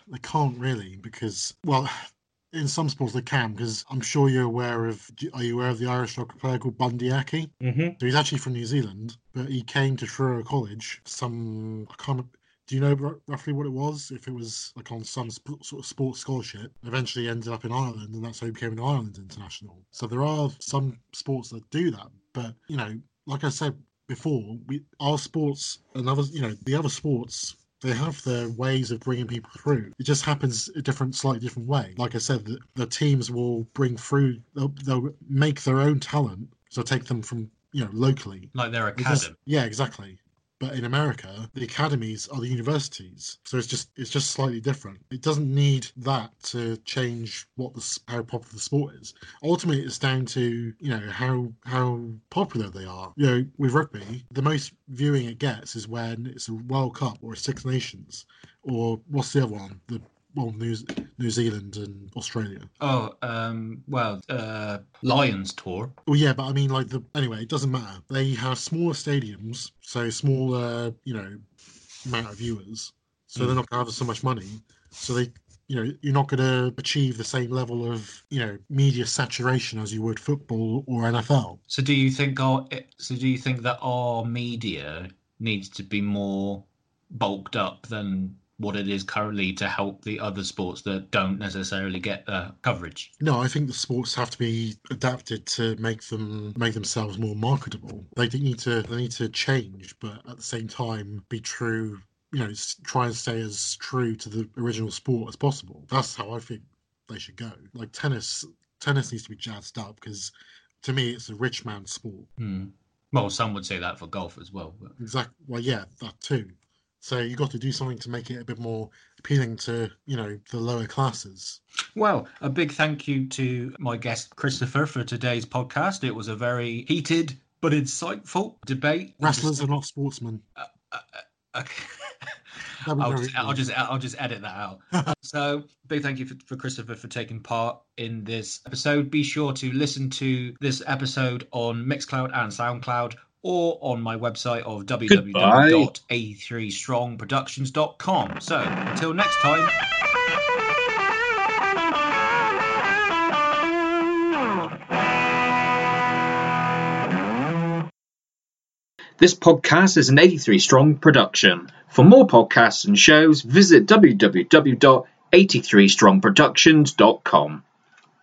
Speaker 3: they can't really because well, in some sports they can because I'm sure you're aware of. Are you aware of the Irish soccer player called Bundee Aki?
Speaker 2: Mm-hmm.
Speaker 3: So he's actually from New Zealand, but he came to Truro College. Some I can't do you know roughly what it was? If it was like on some sp- sort of sports scholarship, eventually ended up in Ireland, and that's how he became an Ireland international. So there are some sports that do that, but you know, like I said before, we our sports and other, you know, the other sports they have their ways of bringing people through. It just happens a different, slightly different way. Like I said, the, the teams will bring through, they'll, they'll make their own talent, so take them from you know locally.
Speaker 2: Like their
Speaker 3: Because-
Speaker 2: academy.
Speaker 3: yeah, exactly. But in America, the academies are the universities, so it's just it's just slightly different. It doesn't need that to change what the how popular the sport is. Ultimately, it's down to you know how how popular they are. You know, with rugby, the most viewing it gets is when it's a World Cup or a Six Nations, or what's the other one? The well, New New Zealand and Australia.
Speaker 2: Oh, um, well, uh, Lions tour.
Speaker 3: Well, yeah, but I mean, like the anyway, it doesn't matter. They have smaller stadiums, so smaller, you know, amount of viewers. So they're not going to have so much money. So they, you know, you're not going to achieve the same level of, you know, media saturation as you would football or NFL.
Speaker 2: So do you think our so do you think that our media needs to be more bulked up than what it is currently to help the other sports that don't necessarily get the coverage?
Speaker 3: No, I think the sports have to be adapted to make them make themselves more marketable. They need to they need to change, but at the same time be true. You know, try and stay as true to the original sport as possible. That's how I think they should go. Like tennis, tennis needs to be jazzed up because to me it's a rich man's sport.
Speaker 2: Hmm. Well, some would say that for golf as well. But...
Speaker 3: Exactly. Well, yeah, that too. So you got to do something to make it a bit more appealing to you know the lower classes.
Speaker 2: Well, a big thank you to my guest Christopher for today's podcast. It was a very heated but insightful debate.
Speaker 3: Wrestlers are not sportsmen.
Speaker 2: Uh, uh, uh, okay.
Speaker 3: That'd be
Speaker 2: I'll just, I'll just I'll just edit that out. so big thank you for, for Christopher for taking part in this episode. Be sure to listen to this episode on Mixcloud and SoundCloud or on my website of www.83strongproductions.com. So until next time.
Speaker 1: This podcast is an 83 Strong production. For more podcasts and shows, visit www.83strongproductions.com.